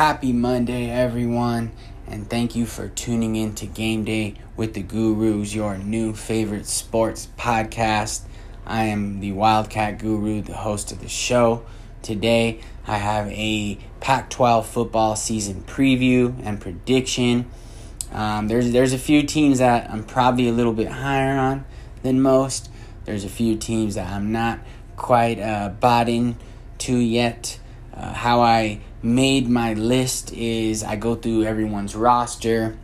Happy Monday, everyone, and thank you for tuning in to Game Day with the Gurus, your new favorite sports podcast. I am the Wildcat Guru, the host of the show. Today, I have a Pac 12 football season preview and prediction. Um, there's, there's a few teams that I'm probably a little bit higher on than most. There's a few teams that I'm not quite uh, bought yet. Uh, how I made my list is I go through everyone's roster.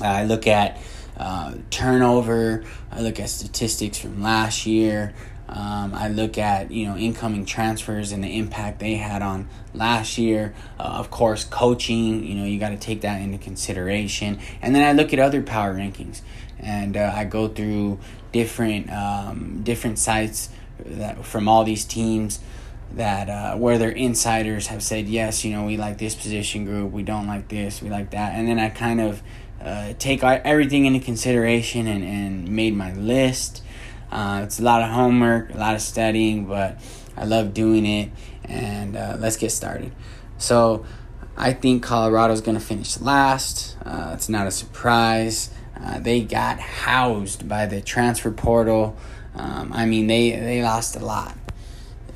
I look at uh, turnover. I look at statistics from last year. Um, I look at you know incoming transfers and the impact they had on last year. Uh, of course, coaching. You know you got to take that into consideration. And then I look at other power rankings, and uh, I go through different um, different sites that from all these teams that uh, where their insiders have said yes you know we like this position group we don't like this we like that. And then i kind of uh, take everything into consideration and, and made my list. Uh, it's a lot of homework a lot of studying but i love doing it. And uh, let's get started. So i think colorado's going to finish last. Uh, it's not a surprise. Uh, they got housed by the transfer portal. Um, i mean they, they lost a lot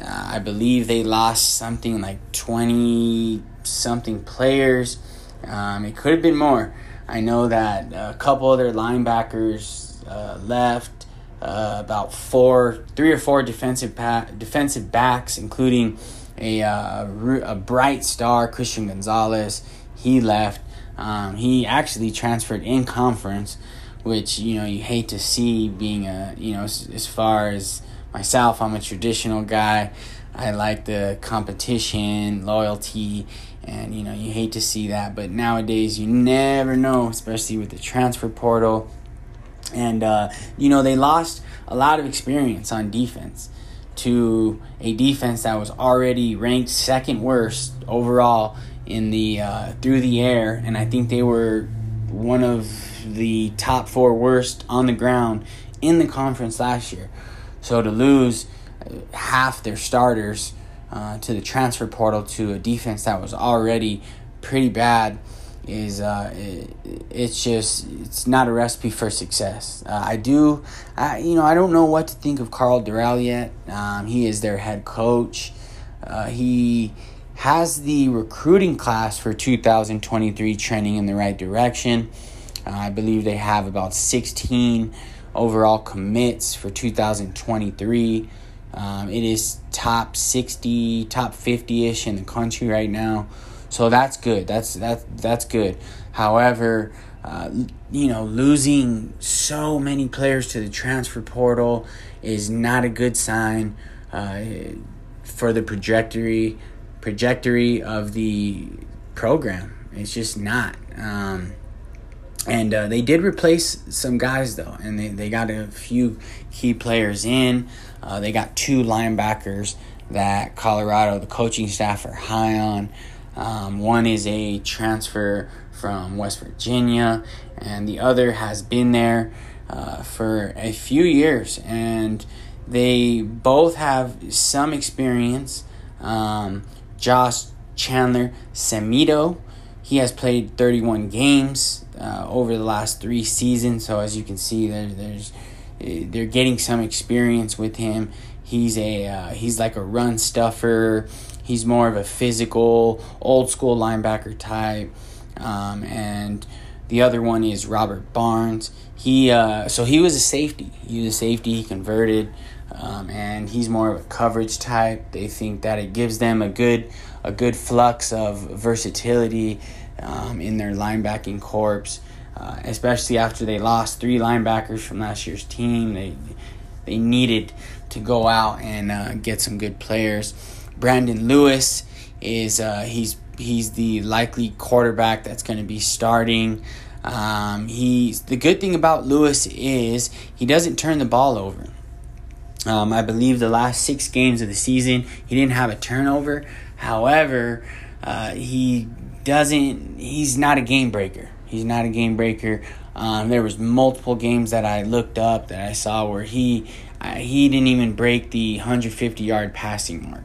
uh, I believe they lost something like 20 something players. Um, it could have been more. I know that a couple of their linebackers uh, left. Uh, about four, three or four defensive pa- defensive backs, including a uh, a bright star Christian Gonzalez. He left. Um, he actually transferred in conference, which you know you hate to see. Being a you know as, as far as myself, I'm a traditional guy. I like the competition, loyalty, and you know, you hate to see that. But nowadays, you never know, especially with the transfer portal. And, uh, you know, they lost a lot of experience on defense to a defense that was already ranked second worst overall in the uh, through the air, and I think they were one of the top four worst on the ground in the conference last year. So to lose half their starters uh, to the transfer portal to a defense that was already pretty bad is uh, it, it's just it's not a recipe for success. Uh, I do, I, you know, I don't know what to think of Karl Dorrell yet. Um, he is their head coach. Uh, he has the recruiting class for 2023 trending in the right direction. Uh, I believe they have about 16 overall commits for 2023. Um, it is top 60, top 50 ish in the country right now. So that's good. That's that that's good. However, uh, you know, losing so many players to the transfer portal is not a good sign uh, for the trajectory trajectory of the program. It's just not. Um, and uh, they did replace some guys though, and they, they got a few key players in. Uh, they got two linebackers that Colorado, the coaching staff, are high on. Um, one is a transfer from West Virginia, and the other has been there uh, for a few years, and they both have some experience. Um, Josh Chandler Semedo, he has played 31 games uh, over the last three seasons. So as you can see, there, there's eh, they're getting some experience with him. He's a uh, he's like a run stuffer. He's more of a physical, old school linebacker type. Um, and the other one is Robert Barnes. He uh, so he was a safety. He was a safety. He converted, um, and he's more of a coverage type. They think that it gives them a good a good flux of versatility um, in their linebacking corps, uh, especially after they lost three linebackers from last year's team. They they needed to go out and uh, get some good players. Brandon Lewis is uh, he's he's the likely quarterback that's going to be starting. Um, he's the good thing about Lewis is he doesn't turn the ball over. Um, I believe the last six games of the season he didn't have a turnover. However, uh, he doesn't he's not a game breaker. He's not a game breaker. Um, there was multiple games that I looked up that I saw where he uh, he didn't even break the 150 yard passing mark.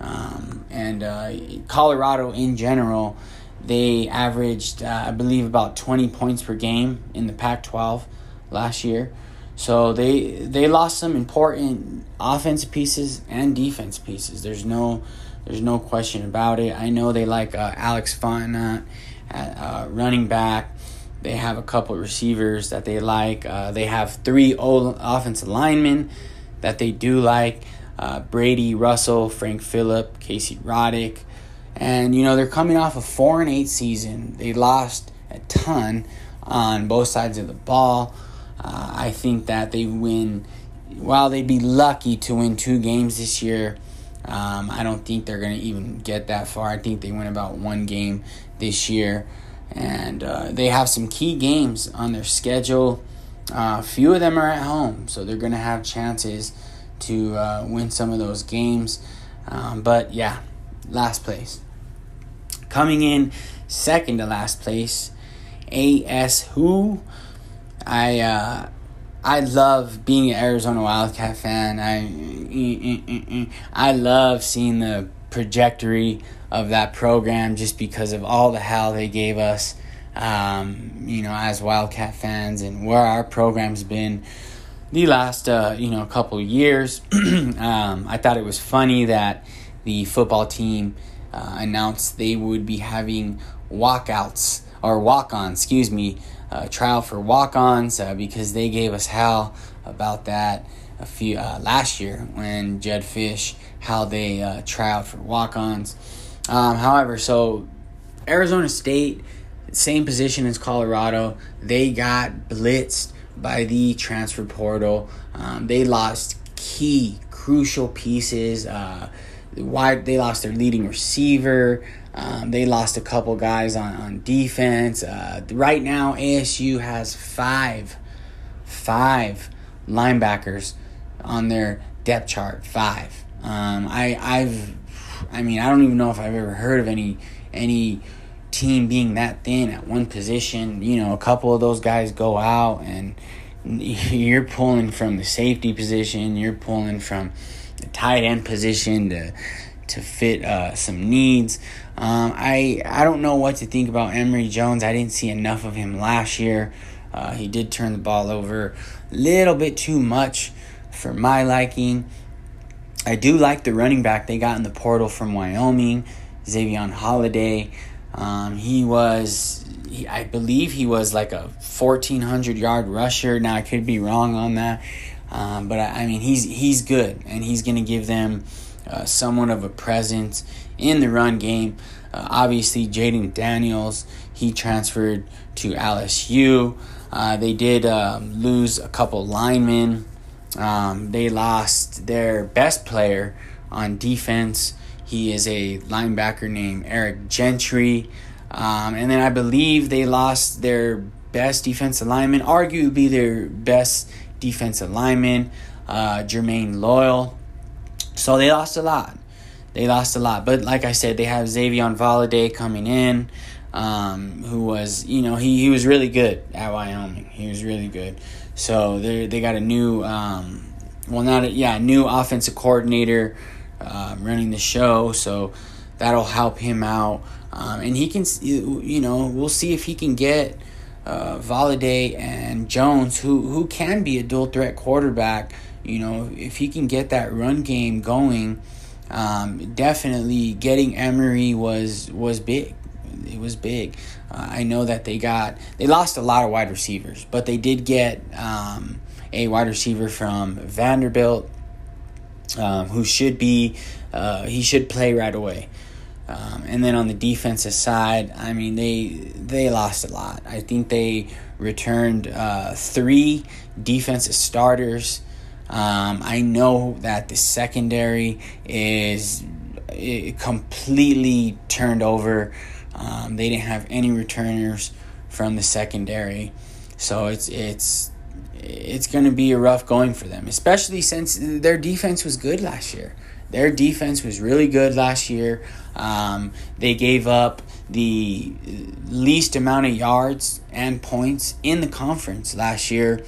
Um, and uh, Colorado in general, they averaged, uh, I believe, about 20 points per game in the Pac 12 last year. So they they lost some important offensive pieces and defense pieces. There's no there's no question about it. I know they like uh, Alex Fontenot at uh, running back. They have a couple receivers that they like. Uh, they have three old offensive linemen that they do like. Uh, Brady Russell, Frank Fillip, Casey Roddick, and you know they're coming off a four and eight season. They lost a ton on both sides of the ball. Uh, I think that they win. While they'd be lucky to win two games this year, um, I don't think they're going to even get that far. I think they win about one game this year and uh, they have some key games on their schedule. Uh, a few of them are at home, so they're going to have chances to uh, win some of those games. Um, but yeah, last place. Coming in second to last place, ASU. I uh, I love being an Arizona Wildcat fan. I I love seeing the trajectory of that program just because of all the hell they gave us, um, you know, as Wildcat fans and where our program's been the last, uh, you know, couple years. um, I thought it was funny that the football team uh, announced they would be having walkouts or walk-ons, excuse me, uh, trial for walk-ons uh, because they gave us hell about that a few uh, last year when Jedd Fisch how they uh, for walk-ons. Um, however, so Arizona State, same position as Colorado, they got blitzed by the transfer portal. Um, they lost key, crucial pieces. Uh, why they lost their leading receiver. Um, they lost a couple guys on, on defense. Uh, right now, ASU has five, five linebackers on their depth chart. Five. Um, I I've I mean I don't even know if I've ever heard of any any team being that thin at one position. You know, a couple of those guys go out and you're pulling from the safety position, you're pulling from the tight end position to to fit uh, some needs. Um, I I don't know what to think about Emory Jones. I didn't see enough of him last year. Uh, he did turn the ball over a little bit too much for my liking. I do like the running back they got in the portal from Wyoming, Xavier Valladay. Um, he was, he, I believe he was like a 1,400 yard rusher. Now, I could be wrong on that. Um, but I, I, mean, he's he's good, and he's going to give them uh, somewhat of a presence in the run game. Uh, obviously, Jayden Daniels, he transferred to LSU. Uh, they did um, lose a couple linemen um, they lost their best player on defense. He is a linebacker named Eric Gentry. Um, and then I believe they lost their best defensive lineman, arguably their best defensive lineman, uh, Jermayne Lole. So they lost a lot. They lost a lot. But like I said, they have Xavier Valladay coming in, um, who was, you know, he, he was really good at Wyoming. He was really good. So they they got a new, um, well, not a, yeah, new offensive coordinator uh, running the show. So that'll help him out, um, and he can, you know, we'll see if he can get uh, and Jones, who who can be a dual threat quarterback. You know, if he can get that run game going, um, definitely getting Emory was was big. It was big. Uh, I know that they got they lost a lot of wide receivers, but they did get um, a wide receiver from Vanderbilt um, who should be uh, he should play right away. Um, and then on the defensive side, I mean they they lost a lot. I think they returned uh, three defensive starters. Um, I know that the secondary is completely turned over. Um, they didn't have any returners from the secondary, so it's it's it's going to be a rough going for them, especially since their defense was good last year. Their defense was really good last year. Um, they gave up the least amount of yards and points in the conference last year.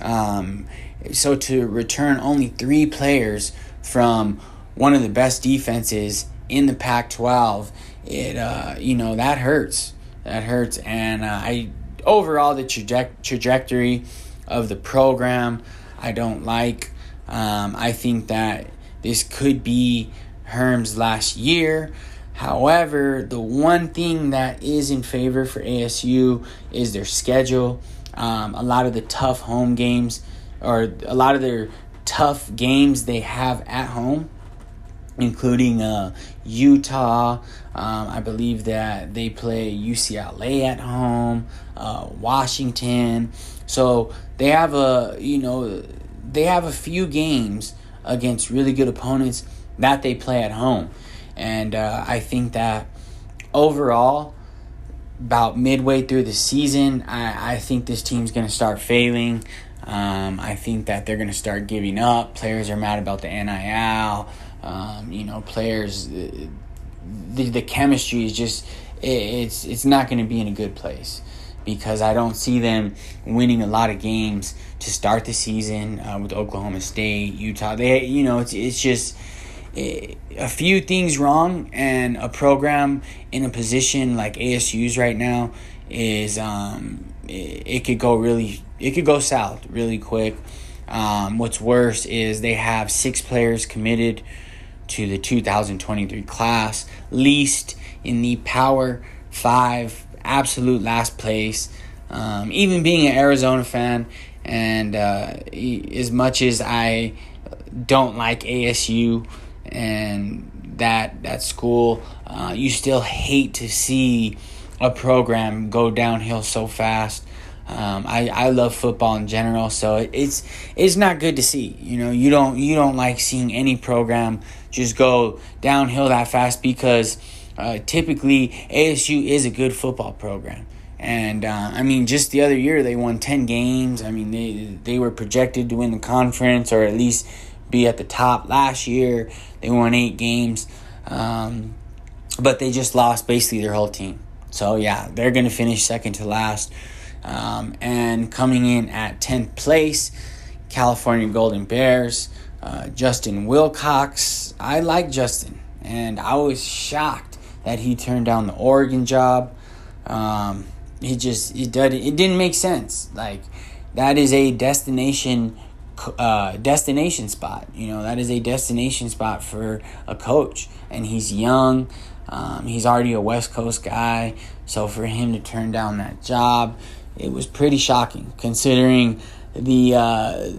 Um, so to return only three players from one of the best defenses in the Pac-12, it uh, you know that hurts. That hurts, and uh, I overall the traje- trajectory of the program I don't like. Um, I think that this could be Herm's last year. However, the one thing that is in favor for ASU is their schedule. Um, a lot of the tough home games, or a lot of their tough games they have at home, including uh, Utah. Um, I believe that they play UCLA at home, uh, Washington. So they have a you know they have a few games against really good opponents that they play at home, and uh, I think that overall. About midway through the season, I, I think this team's going to start failing. Um, I think that they're going to start giving up. Players are mad about the NIL. Um, you know, players, uh, the, the chemistry is just, it, it's, it's not going to be in a good place because I don't see them winning a lot of games to start the season uh, with Oklahoma State, Utah. They, you know, it's it's just it, a few things wrong, and a program in a position like ASU's right now is um, it, it could go really it could go south really quick. Um, what's worse is they have six players committed to the 2023 class, least in the Power Five absolute last place. Um, even being an Arizona fan, and uh, as much as I don't like ASU and that that school, uh, you still hate to see a program go downhill so fast. Um, I, I love football in general, so it, it's it's not good to see. You know, you don't you don't like seeing any program just go downhill that fast because uh, typically, ASU is a good football program. And uh, I mean, just the other year they won ten games. I mean, they they were projected to win the conference or at least be at the top. Last year they won eight games, um, but they just lost basically their whole team. So yeah, they're gonna finish second to last. Um, and coming in at tenth place, California Golden Bears. Uh, Justin Wilcox. I like Justin, and I was shocked that he turned down the Oregon job. Um, he just it did it didn't make sense. Like that is a destination uh, destination spot. You know that is a destination spot for a coach, and he's young. Um, he's already a West Coast guy, so for him to turn down that job, it was pretty shocking considering the uh,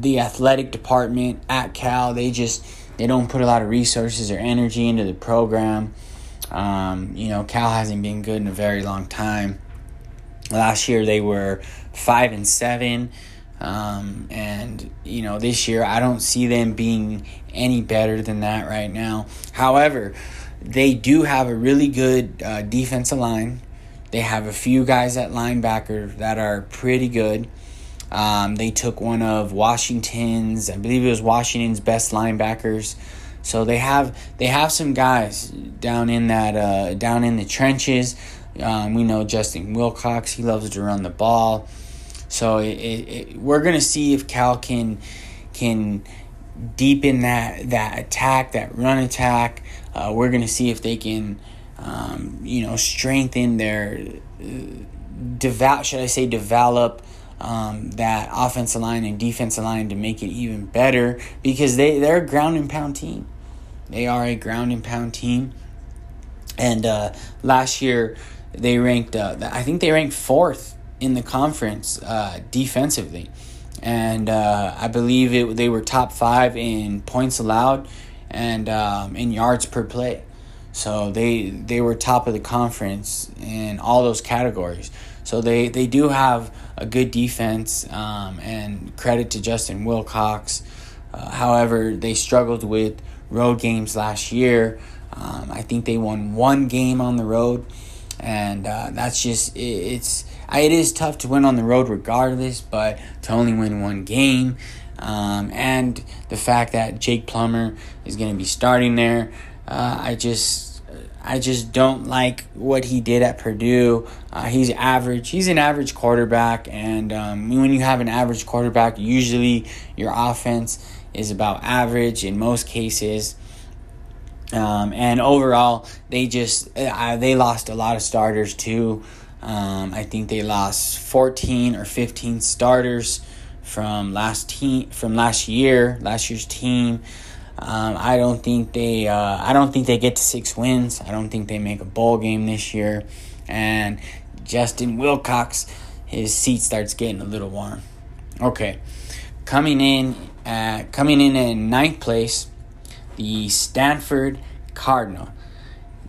the athletic department at Cal. They just they don't put a lot of resources or energy into the program. Um, you know, Cal hasn't been good in a very long time. Last year they were five and seven, um, and you know this year I don't see them being any better than that right now. However, they do have a really good uh, defensive line. They have a few guys at linebacker that are pretty good. Um, they took one of Washington's, I believe it was Washington's best linebackers so they have they have some guys down in that uh, down in the trenches. Um, we know Justin Wilcox; he loves to run the ball. So it, it, it, we're gonna see if Cal can can deepen that that attack, that run attack. Uh, we're gonna see if they can, um, you know, strengthen their uh, devout. Should I say develop? Um, that offensive line and defensive line to make it even better because they, they're a ground and pound team. They are a ground and pound team. And uh, last year, they ranked, uh, I think they ranked fourth in the conference uh, defensively. And uh, I believe it, they were top five in points allowed and um, in yards per play. So they they were top of the conference in all those categories. So they, they do have a good defense, um, and credit to Justin Wilcox. Uh, however, they struggled with road games last year. Um, I think they won one game on the road, and uh, that's just it, it's it is tough to win on the road regardless, but to only win one game, um, and the fact that Jake Plummer is going to be starting there, uh, I just. I just don't like what he did at Purdue. Uh, he's average. He's an average quarterback, and um, when you have an average quarterback, usually your offense is about average in most cases. Um, and overall, they just uh, they lost a lot of starters too. Um, I think they lost 14 or 15 starters from last team from last year, last year's team. Um, I don't think they uh, I don't think they get to six wins. I don't think they make a bowl game this year. And Justin Wilcox, his seat starts getting a little warm. Okay, coming in at, coming in in ninth place, the Stanford Cardinal.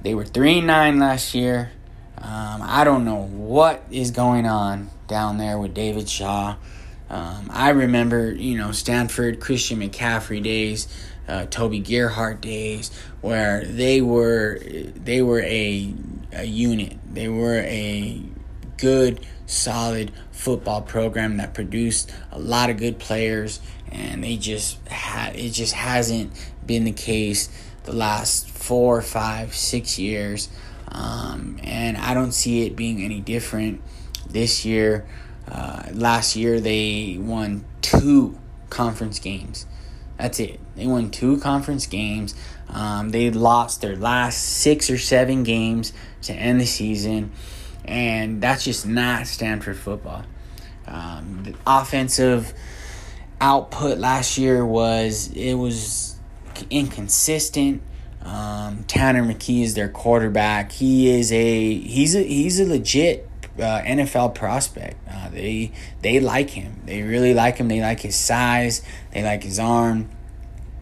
They were three nine last year. Um, I don't know what is going on down there with David Shaw. Um, I remember, you know, Stanford, Christian McCaffrey days, uh, Toby Gerhart days, where they were they were a a unit. They were a good, solid football program that produced a lot of good players, and they just had it just hasn't been the case the last four, five, six years. Um, and I don't see it being any different this year. Uh, last year they won two conference games. That's it. They won two conference games. Um, they lost their last six or seven games to end the season, and that's just not Stanford football. Um, the offensive output last year was it was inconsistent. Um, Tanner McKee is their quarterback. He is a he's a he's a legit uh, NFL prospect. Uh, they they like him. They really like him. They like his size. They like his arm.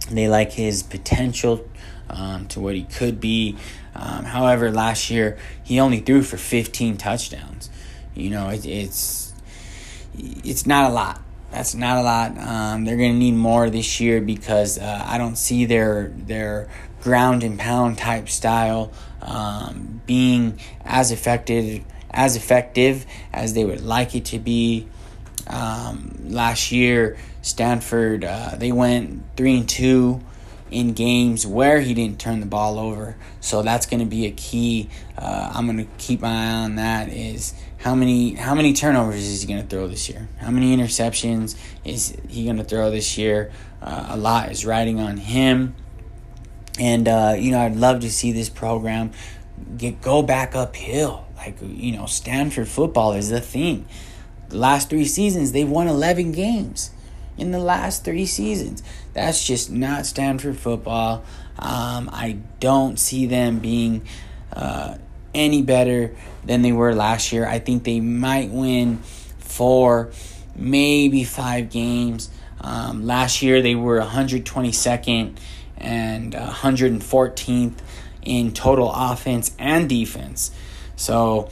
They like his potential um, to what he could be. Um, however, last year he only threw for 15 touchdowns. You know, it, it's it's not a lot. That's not a lot. Um, they're going to need more this year because uh, I don't see their their ground and pound type style um, being as effective as effective as they would like it to be. Um, last year, Stanford uh, they went three and two in games where he didn't turn the ball over. So that's going to be a key. Uh, I'm going to keep my eye on that. Is how many how many turnovers is he going to throw this year? How many interceptions is he going to throw this year? Uh, a lot is riding on him. And uh, you know, I'd love to see this program get go back uphill. Like you know, Stanford football is the thing. The last three seasons, they've won eleven games. In the last three seasons, that's just not Stanford football. Um, I don't see them being uh, any better than they were last year. I think they might win four, maybe five games. Um, last year they were 122nd and 114th in total offense and defense. So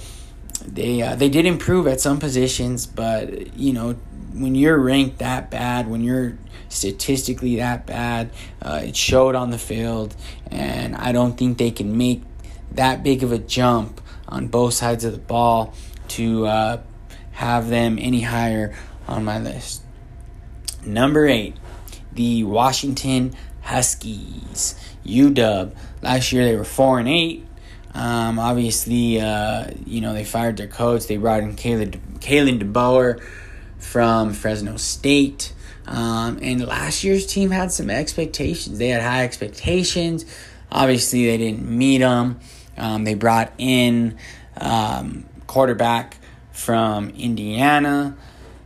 they uh, they did improve at some positions, but you know when you're ranked that bad, when you're statistically that bad, uh, it showed on the field, and I don't think they can make that big of a jump on both sides of the ball to uh, have them any higher on my list. Number eight, the Washington Huskies. UW. Last year they were four and eight. Um, obviously, uh, you know they fired their coach. They brought in Kalen Kalen DeBoer from Fresno State. Um, and last year's team had some expectations. They had high expectations. Obviously, they didn't meet them. Um, they brought in um, quarterback from Indiana,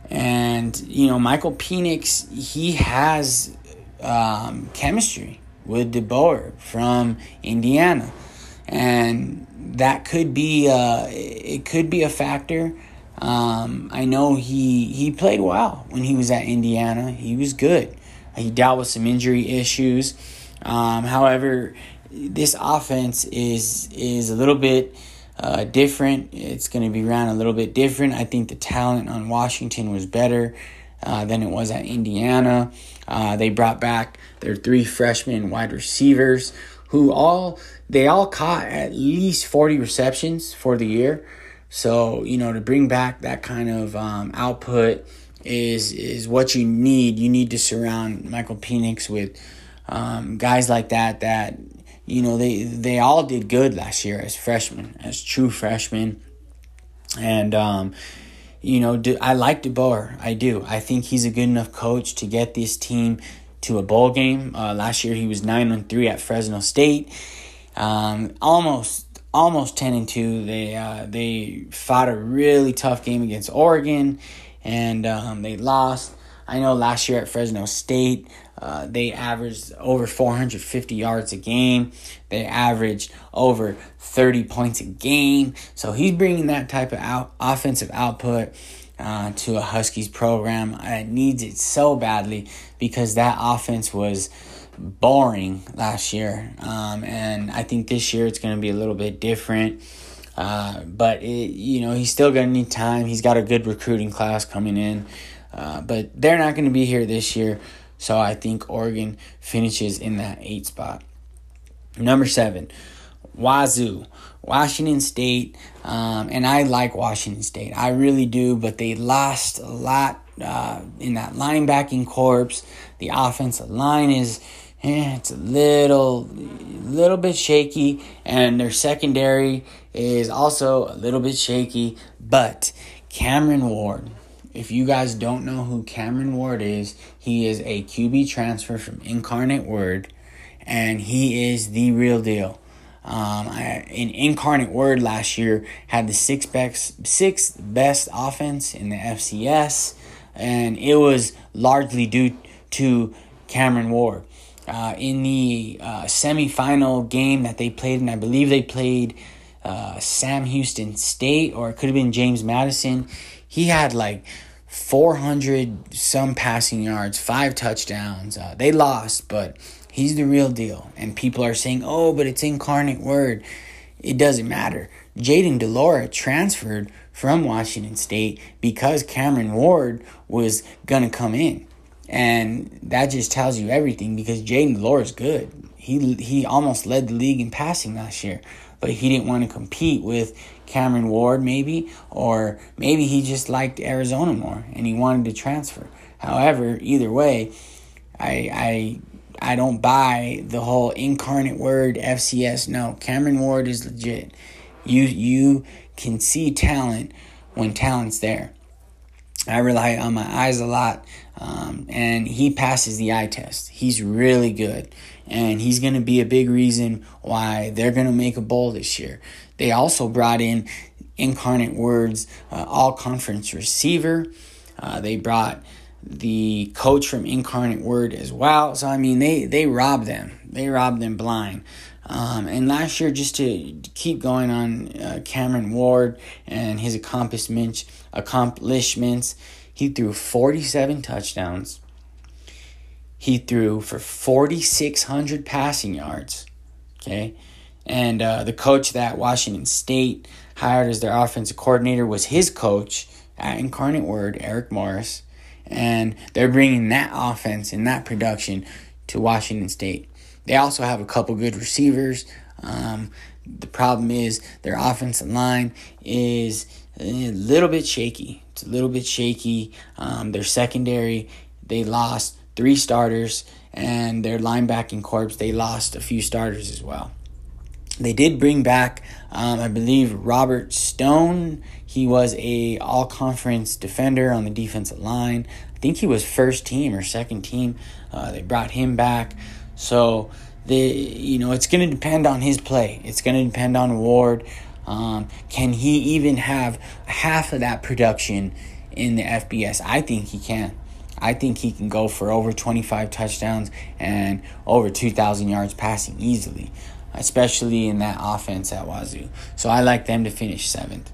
and you know Michael Penix. He has um, chemistry with DeBoer from Indiana, and that could be uh, it could be a factor. Um, I know he he played well when he was at Indiana. He was good. He dealt with some injury issues. Um, however, this offense is is a little bit uh, different. It's going to be ran a little bit different. I think the talent on Washington was better uh, than it was at Indiana. Uh, they brought back their three freshman wide receivers who all they all caught at least 40 receptions for the year. So, you know, to bring back that kind of um, output is is what you need. You need to surround Michael Penix with um, guys like that that you know they they all did good last year as freshmen, as true freshmen, and um, you know I like DeBoer. I do. I think he's a good enough coach to get this team to a bowl game. Uh, last year he was nine and three at Fresno State. Um, almost almost ten and two. They uh, they fought a really tough game against Oregon, and um, they lost. I know last year at Fresno State, uh, they averaged over 450 yards a game. They averaged over 30 points a game. So he's bringing that type of out, offensive output uh, to a Huskies program. It needs it so badly because that offense was boring last year. Um, and I think this year it's going to be a little bit different. Uh, but it, you know he's still gonna need time. He's got a good recruiting class coming in, uh, but they're not gonna be here this year. So I think Oregon finishes in that eight spot. Number seven, Wazoo, Washington State, um, and I like Washington State. I really do, but they lost a lot uh, in that linebacking corps. The offensive line is eh, it's a little little bit shaky, and their secondary is also a little bit shaky. But Cameron Ward, if you guys don't know who Cameron Ward is, he is a QB transfer from Incarnate Word, and he is the real deal. Um, I, in Incarnate Word last year had the sixth best, sixth best offense in the FCS, and it was largely due to Cameron Ward. Uh, in the uh, semifinal game that they played, and I believe they played uh, Sam Houston State, or it could have been James Madison. He had like 400 some passing yards, five touchdowns. Uh, they lost, but he's the real deal. And people are saying, oh, but it's incarnate word. It doesn't matter. Jayden de Laura transferred from Washington State because Cameron Ward was going to come in. And that just tells you everything because Jayden de is good. He, he almost led the league in passing last year, but he didn't want to compete with Cameron Ward, maybe, or maybe he just liked Arizona more and he wanted to transfer. However, either way, I I I don't buy the whole incarnate word FCS. No, Cameron Ward is legit. You you can see talent when talent's there. I rely on my eyes a lot, um, and he passes the eye test. He's really good, and he's going to be a big reason why they're going to make a bowl this year. They also brought in Incarnate Words uh, all conference receiver. Uh, they brought the coach from Incarnate Word as well. So I mean, they they robbed them. They robbed them blind. Um, and last year, just to keep going on uh, Cameron Ward and his accomplishments, accomplishments, he threw 47 touchdowns. He threw for 4,600 passing yards. Okay, and uh, the coach that Washington State hired as their offensive coordinator was his coach at Incarnate Word, Eric Morris. And they're bringing that offense and that production to Washington State. They also have a couple good receivers. Um, the problem is their offensive line is a little bit shaky. It's a little bit shaky. Um, their secondary, they lost three starters, and their linebacking corps, they lost a few starters as well. They did bring back, um, I believe, Robert Stone. He was a all conference defender on the defensive line. I think he was first team or second team. Uh, they brought him back. So the you know it's going to depend on his play. It's going to depend on Ward. Um, can he even have half of that production in the FBS? I think he can. I think he can go for over 25 touchdowns and over 2,000 yards passing easily especially in that offense at Wazoo. So I like them to finish seventh.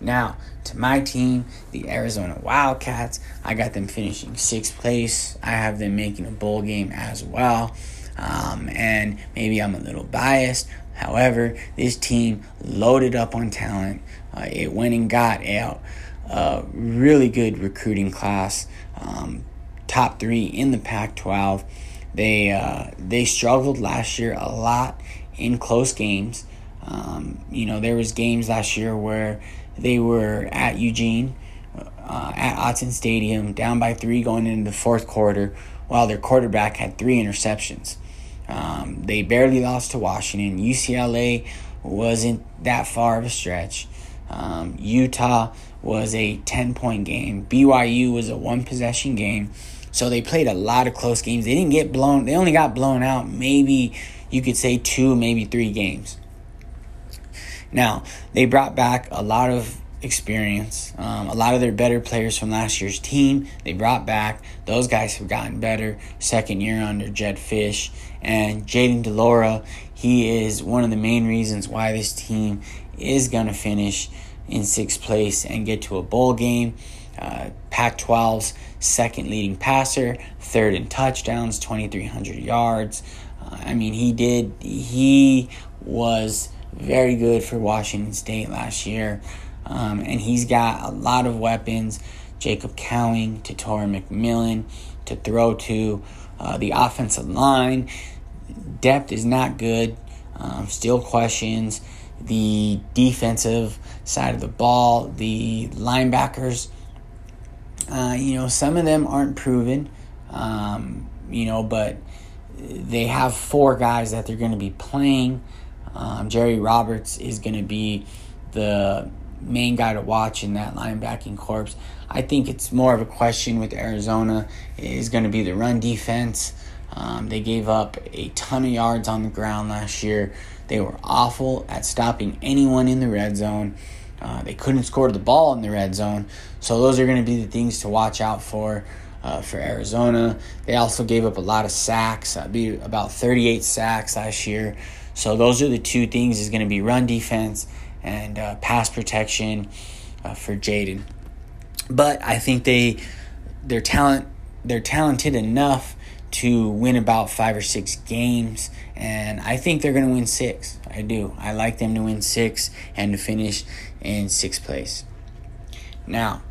Now, to my team, the Arizona Wildcats, I got them finishing sixth place. I have them making a bowl game as well. Um, and maybe I'm a little biased. However, this team loaded up on talent. Uh, it went and got a, a really good recruiting class, um, top three in the Pac-12. They uh, they struggled last year a lot in close games. Um, you know, there was games last year where they were at Eugene, uh, at Autzen Stadium, down by three going into the fourth quarter, while their quarterback had three interceptions. Um, they barely lost to Washington. UCLA wasn't that far of a stretch. Um, Utah was a 10 point game. BYU was a one possession game. So they played a lot of close games. They didn't get blown. They only got blown out maybe you could say two, maybe three games. Now, they brought back a lot of experience. Um, a lot of their better players from last year's team, they brought back. Those guys have gotten better. Second year under Jedd Fisch And Jayden de Laura. He is one of the main reasons why this team is to finish in sixth place and get to a bowl game. Uh, Pac 12's second leading passer, third in touchdowns, 2,300 yards. Uh, I mean, he did, he was very good for Washington State last year. Um, and he's got a lot of weapons Jacob Cowing to Torry McMillan to throw to. Uh, the offensive line depth is not good, um, still questions. The defensive side of the ball, the linebackers, uh, you know, some of them aren't proven, um, you know, but they have four guys that they're going to be playing. Um, Jerry Roberts is going to be the main guy to watch in that linebacking corps. I think it's more of a question with Arizona is going to be the run defense. Um, they gave up a ton of yards on the ground last year. They were awful at stopping anyone in the red zone. Uh, they couldn't score the ball in the red zone. So those are going to be the things to watch out for uh, for Arizona. They also gave up a lot of sacks, uh, be about 38 sacks last year. So those are the two things is going to be run defense and uh, pass protection uh, for Jaden. But I think they their talent they're talented enough to win about five or six games, and I think they're going to win six. I do. I like them to win six and to finish in sixth place. Now,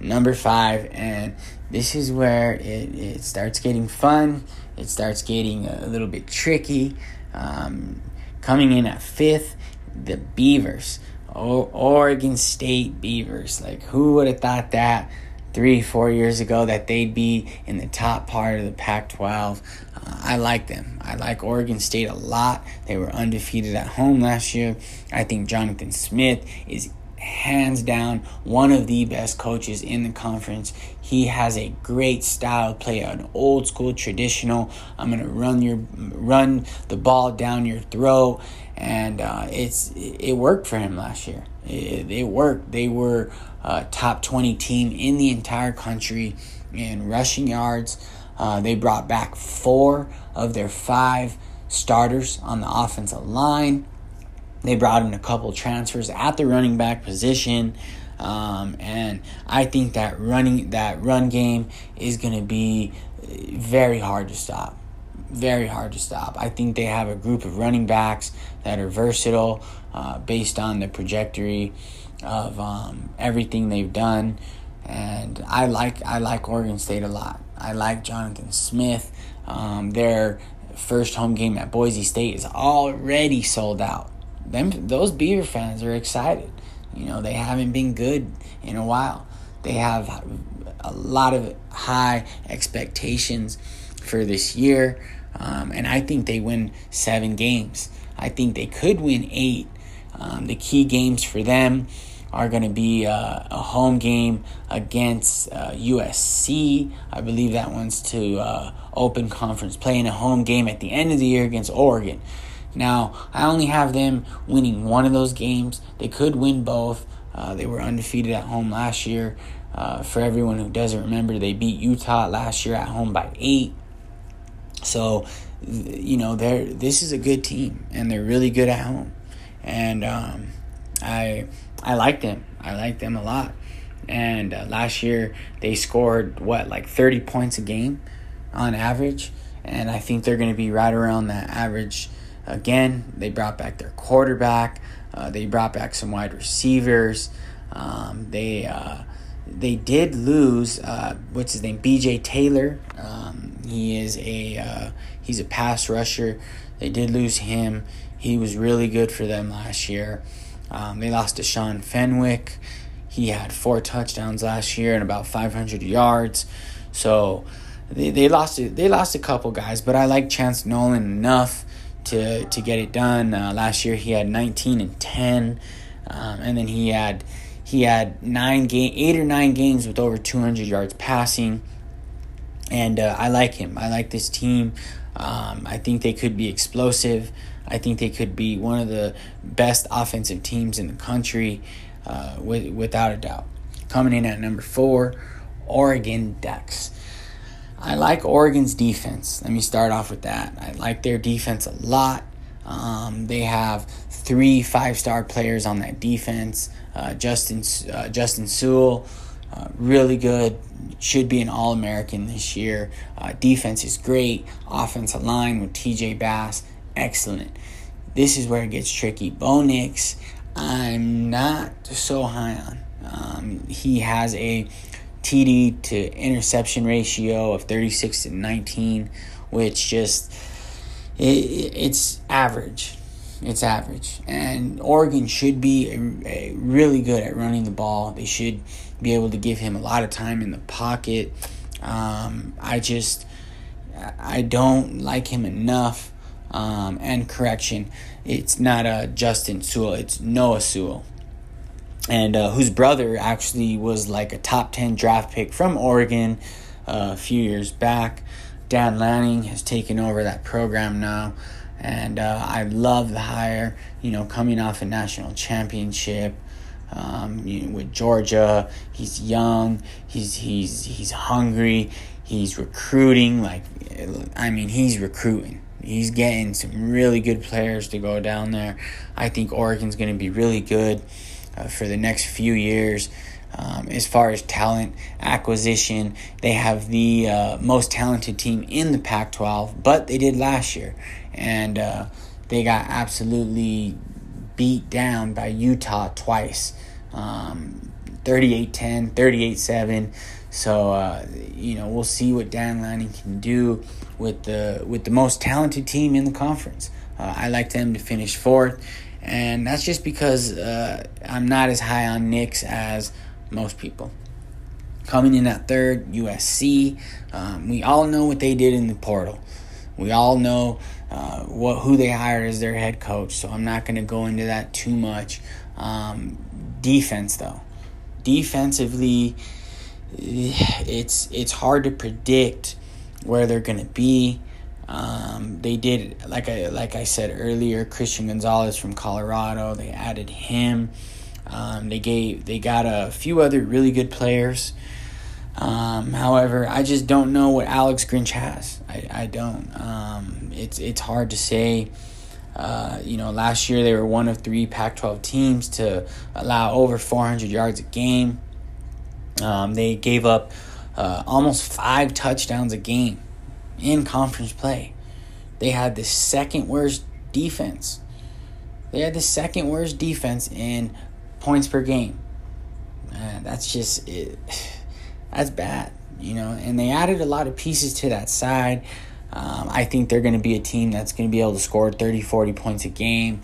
number five, and this is where it, it starts getting fun. It starts getting a little bit tricky. Um, coming in at fifth the Beavers, o- Oregon State Beavers. Like, who would have thought that three, four years ago that they'd be in the top part of the Pac 12? Uh, I like them. I like Oregon State a lot. They were undefeated at home last year. I think Jonathan Smith is hands down one of the best coaches in the conference. He has a great style of play, an old school traditional. I'm gonna run your run the ball down your throat and uh, it's it worked for him last year. It, it worked. They were a top 20 team in the entire country in rushing yards. Uh, they brought back four of their five starters on the offensive line. They brought in a couple transfers at the running back position. Um, and I think that running that run game is going to be very hard to stop very hard to stop. I think they have a group of running backs that are versatile uh, based on the trajectory of um, everything they've done. And I like I like Oregon State a lot. I like Jonathan Smith. Um, their first home game at Boise State is already sold out. Them those Beaver fans are excited. You know they haven't been good in a while. They have a lot of high expectations for this year. Um, and I think they win seven games. I think they could win eight. Um, the key games for them are going to be uh, a home game against uh, USC. I believe that one's to uh, open conference play in a home game at the end of the year against Oregon. Now, I only have them winning one of those games. They could win both. Uh, they were undefeated at home last year. Uh, for everyone who doesn't remember, they beat Utah last year at home by eight. So, you know, they're this is a good team, and they're really good at home, and um, I I like them. I like them a lot. And uh, last year they scored what like thirty points a game on average, and I think they're going to be right around that average again. They brought back their quarterback. Uh, they brought back some wide receivers. Um, they uh, they did lose uh, what's his name B.J. Baylor. Um, he is a uh, he's a pass rusher. They did lose him. He was really good for them last year. Um, they lost to Sean Fenwick. He had four touchdowns last year and about 500 yards. So they, they lost they lost a couple guys, but I like Chance Nolan enough to to get it done. Uh, last year he had 19 and 10, um, and then he had he had nine game eight or nine games with over 200 yards passing And uh, I like him. I like this team. Um, I think they could be explosive. I think they could be one of the best offensive teams in the country, uh, with, without a doubt. Coming in at number four, Oregon Ducks. I like Oregon's defense. Let me start off with that. I like their defense a lot. Um, they have three five star players on that defense. Uh, Justin uh, Justin Sewell, uh, really good. Should be an All American this year. Uh, defense is great. Offensive line with TJ Bass, excellent. This is where it gets tricky. Bo Nix, I'm not so high on. Um, he has a TD to interception ratio of 36 to 19, which just it, it's average. It's average. And Oregon should be a, a really good at running the ball. They should be able to give him a lot of time in the pocket. Um, I just I don't like him enough. Um, and correction, it's not a Justin Sewell, it's Noah Sewell. And uh, whose brother actually was like a top 10 draft pick from Oregon uh, a few years back. Dan Lanning has taken over that program now. And uh, I love the hire, you know, coming off a national championship. Um, you know, with Georgia, he's young, he's he's he's hungry, he's recruiting. Like, I mean, he's recruiting. He's getting some really good players to go down there. I think Oregon's going to be really good uh, for the next few years. Um, as far as talent acquisition, they have the uh, most talented team in the Pac 12, but they did last year. And uh, they got absolutely beat down by Utah twice um, 38 10, 38 7. So, uh, you know, we'll see what Dan Lanning can do with the, with the most talented team in the conference. Uh, I like them to finish fourth and that's just because uh, I'm not as high on Nix as most people. Coming in at third, USC. Um, we all know what they did in the portal. We all know uh, what who they hired as their head coach. So I'm not going to go into that too much. Um, defense, though, defensively, it's it's hard to predict where they're going to be. Um, they did like I like I said earlier, Christian Gonzalez from Colorado. They added him. Um, they gave they got a few other really good players. Um, however, I just don't know what Alex Grinch has. I, I don't. Um, it's it's hard to say. Uh, you know, last year they were one of three Pac-12 teams to allow over 400 yards a game. Um, they gave up uh, almost five touchdowns a game in conference play. They had the second worst defense. They had the second worst defense in points per game. Man, that's just it. That's bad, you know. And they added a lot of pieces to that side. Um, I think they're going to be a team that's going to be able to score 30, 40 points a game.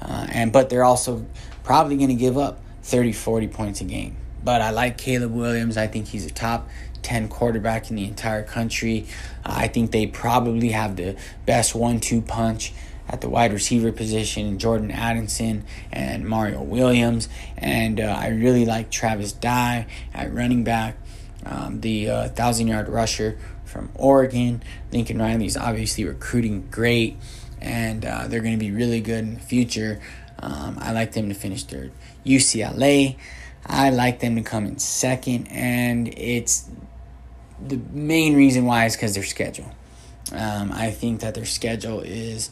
Uh, and but they're also probably going to give up 30, 40 points a game. But I like Caleb Williams. I think he's a top 10 quarterback in the entire country. Uh, I think they probably have the best one two punch at the wide receiver position Jordan Addison and Mario Williams. And uh, I really like Travis Dye at running back, um, the uh, thousand yard rusher from Oregon. Lincoln Riley is obviously recruiting great, and uh, they're going to be really good in the future. Um, I like them to finish third. UCLA, I like them to come in second, and it's the main reason why is because their schedule. Um, I think that their schedule is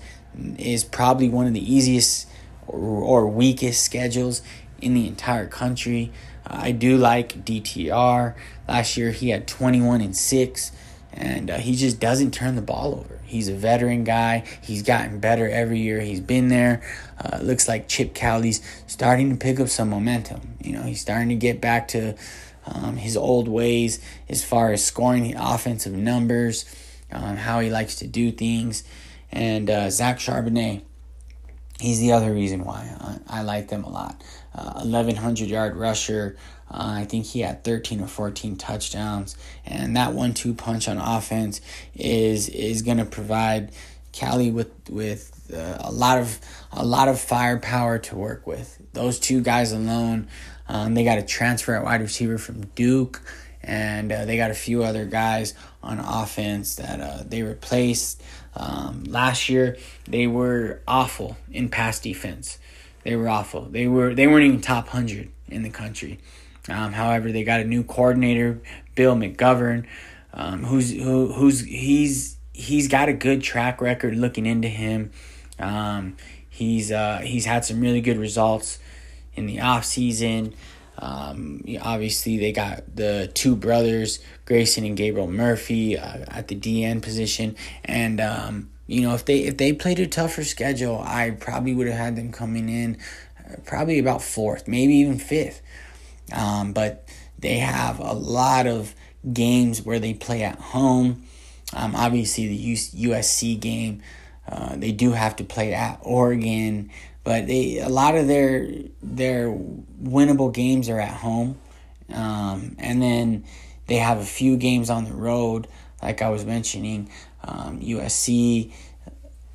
is probably one of the easiest or, or weakest schedules in the entire country. I do like DTR. Last year he had 21 and 6 and uh, he just doesn't turn the ball over. He's a veteran guy. He's gotten better every year he's been there. Uh, looks like Chip Kelly's starting to pick up some momentum. You know, he's starting to get back to um, his old ways as far as scoring the offensive numbers, um, how he likes to do things. And uh, Zach Charbonnet, he's the other reason why I, I like them a lot. Uh, 1,100 yard rusher. Uh, I think he had 13 or 14 touchdowns, and that one-two punch on offense is is going to provide Cali with with uh, a lot of a lot of firepower to work with. Those two guys alone um, they got a transfer at wide receiver from Duke, and uh, they got a few other guys on offense that uh, they replaced. Um, last year, they were awful in pass defense. They were awful. They were they weren't even top hundred in the country. Um, however, they got a new coordinator, Bill McGovern, um, who's who, who's he's he's got a good track record. Looking into him, um, he's uh, he's had some really good results in the off season. Um, obviously, they got the two brothers, Grayson and Gabriel Murphy, uh, at the DN position, and um, you know if they if they played a tougher schedule, I probably would have had them coming in uh, probably about fourth, maybe even fifth. Um, but they have a lot of games where they play at home. Um, obviously, the USC game, uh, they do have to play at Oregon, but they a lot of their their winnable games are at home, um, and then they have a few games on the road, like I was mentioning, um, USC,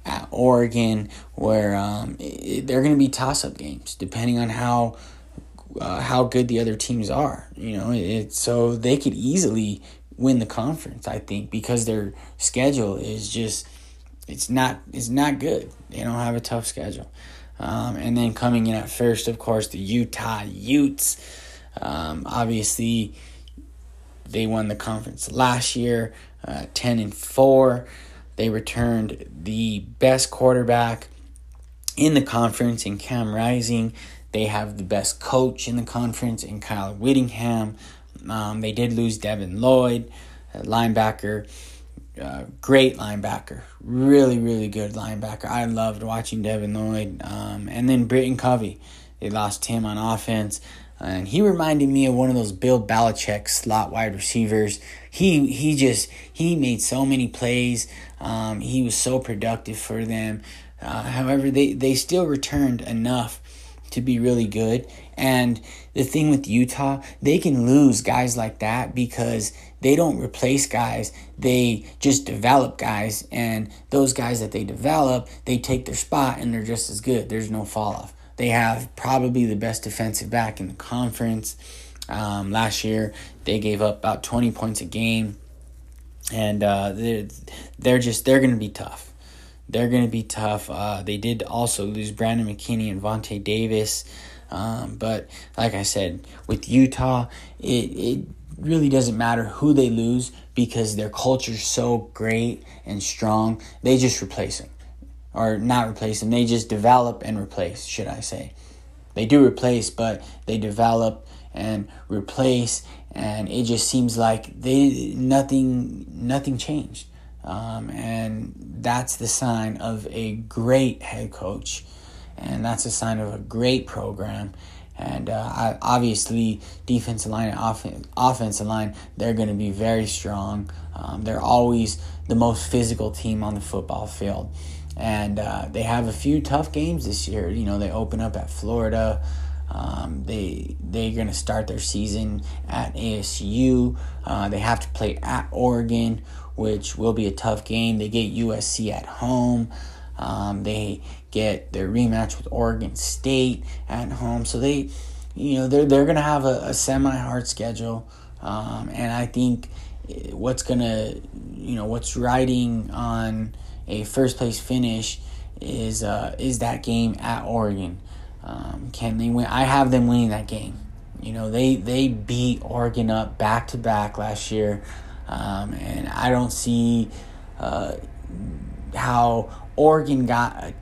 at Oregon, where um, it, they're going to be toss up games depending on how uh, how good the other teams are. You know, it, so they could easily win the conference. I think because their schedule is just it's not it's not good. They don't have a tough schedule. Um, and then coming in at first, of course, the Utah Utes. Um, obviously, they won the conference last year, uh, ten and four. They returned the best quarterback in the conference in Cam Rising. They have the best coach in the conference in Kyle Whittingham. Um, they did lose Devin Lloyd, linebacker. Uh, great linebacker. Really, really good linebacker. I loved watching Devin Lloyd. Um, and then Britton Covey. They lost him on offense. And he reminded me of one of those Bill Belichick slot wide receivers. He he just he made so many plays. Um, he was so productive for them. Uh, however, they, they still returned enough to be really good. And the thing with Utah, they can lose guys like that because they don't replace guys. They just develop guys. And those guys that they develop, they take their spot and they're just as good. There's no fall off. They have probably the best defensive back in the conference. Um, last year, they gave up about 20 points a game. And uh, they're, they're just, they're going to be tough they're going to be tough. Uh, they did also lose Brandon McKinney and Vonte Davis. Um, but like I said, with Utah, it, it really doesn't matter who they lose because their culture's so great and strong. They just replace them. Or not replace them, they just develop and replace, should I say. They do replace, but they develop and replace and it just seems like they nothing nothing changed um, and that's the sign of a great head coach. And that's a sign of a great program. And uh, obviously, defensive line and off- offensive line, they're going to be very strong. Um, they're always the most physical team on the football field. And uh, they have a few tough games this year. You know, they open up at Florida. Um, they they're gonna start their season at ASU. Uh, they have to play at Oregon, which will be a tough game. They get USC at home. Um, they get their rematch with Oregon State at home. So they, you know, they're they're gonna have a, a semi hard schedule, um, and I think what's gonna, you know, what's riding on a first place finish is uh, is that game at Oregon. Um, can they win? I have them winning that game. You know, they they beat Oregon up back to back last year. Um, and I don't see uh, how Oregon got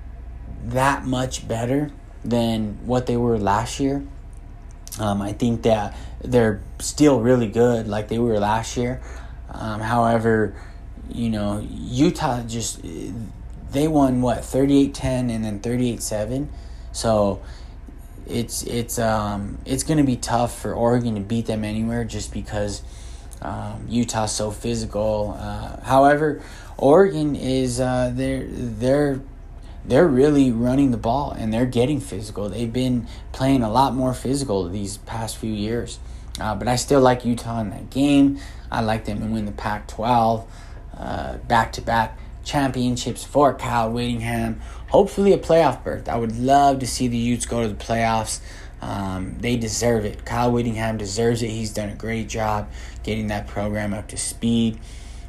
that much better than what they were last year. Um, I think that they're still really good, like they were last year. Um, however, you know, Utah just they won what 38-10 and then 38-7. So it's it's um it's going to be tough for Oregon to beat them anywhere just because um, Utah's so physical. Uh, however, Oregon is uh, they're they're they're really running the ball and they're getting physical. They've been playing a lot more physical these past few years. Uh, but I still like Utah in that game. I like them to win the Pac 12 back to back championships for Kyle Whittingham. Hopefully, a playoff berth. I would love to see the Utes go to the playoffs. Um, they deserve it. Kyle Whittingham deserves it. He's done a great job getting that program up to speed.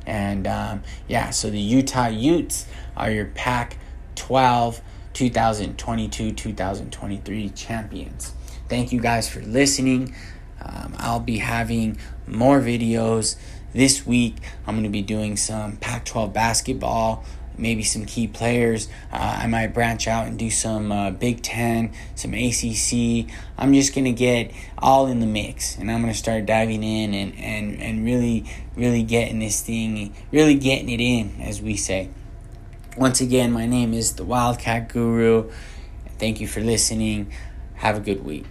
And um, yeah, so the Utah Utes are your Pac 12 2022 2023 champions. Thank you guys for listening. Um, I'll be having more videos this week. I'm going to be doing some Pac 12 basketball, maybe some key players. Uh, I might branch out and do some uh, Big Ten, some ACC. I'm just going to get all in the mix and I'm going to start diving in and, and, and really, really getting this thing, really getting it in, as we say. Once again, my name is the Wildcat Guru. Thank you for listening. Have a good week.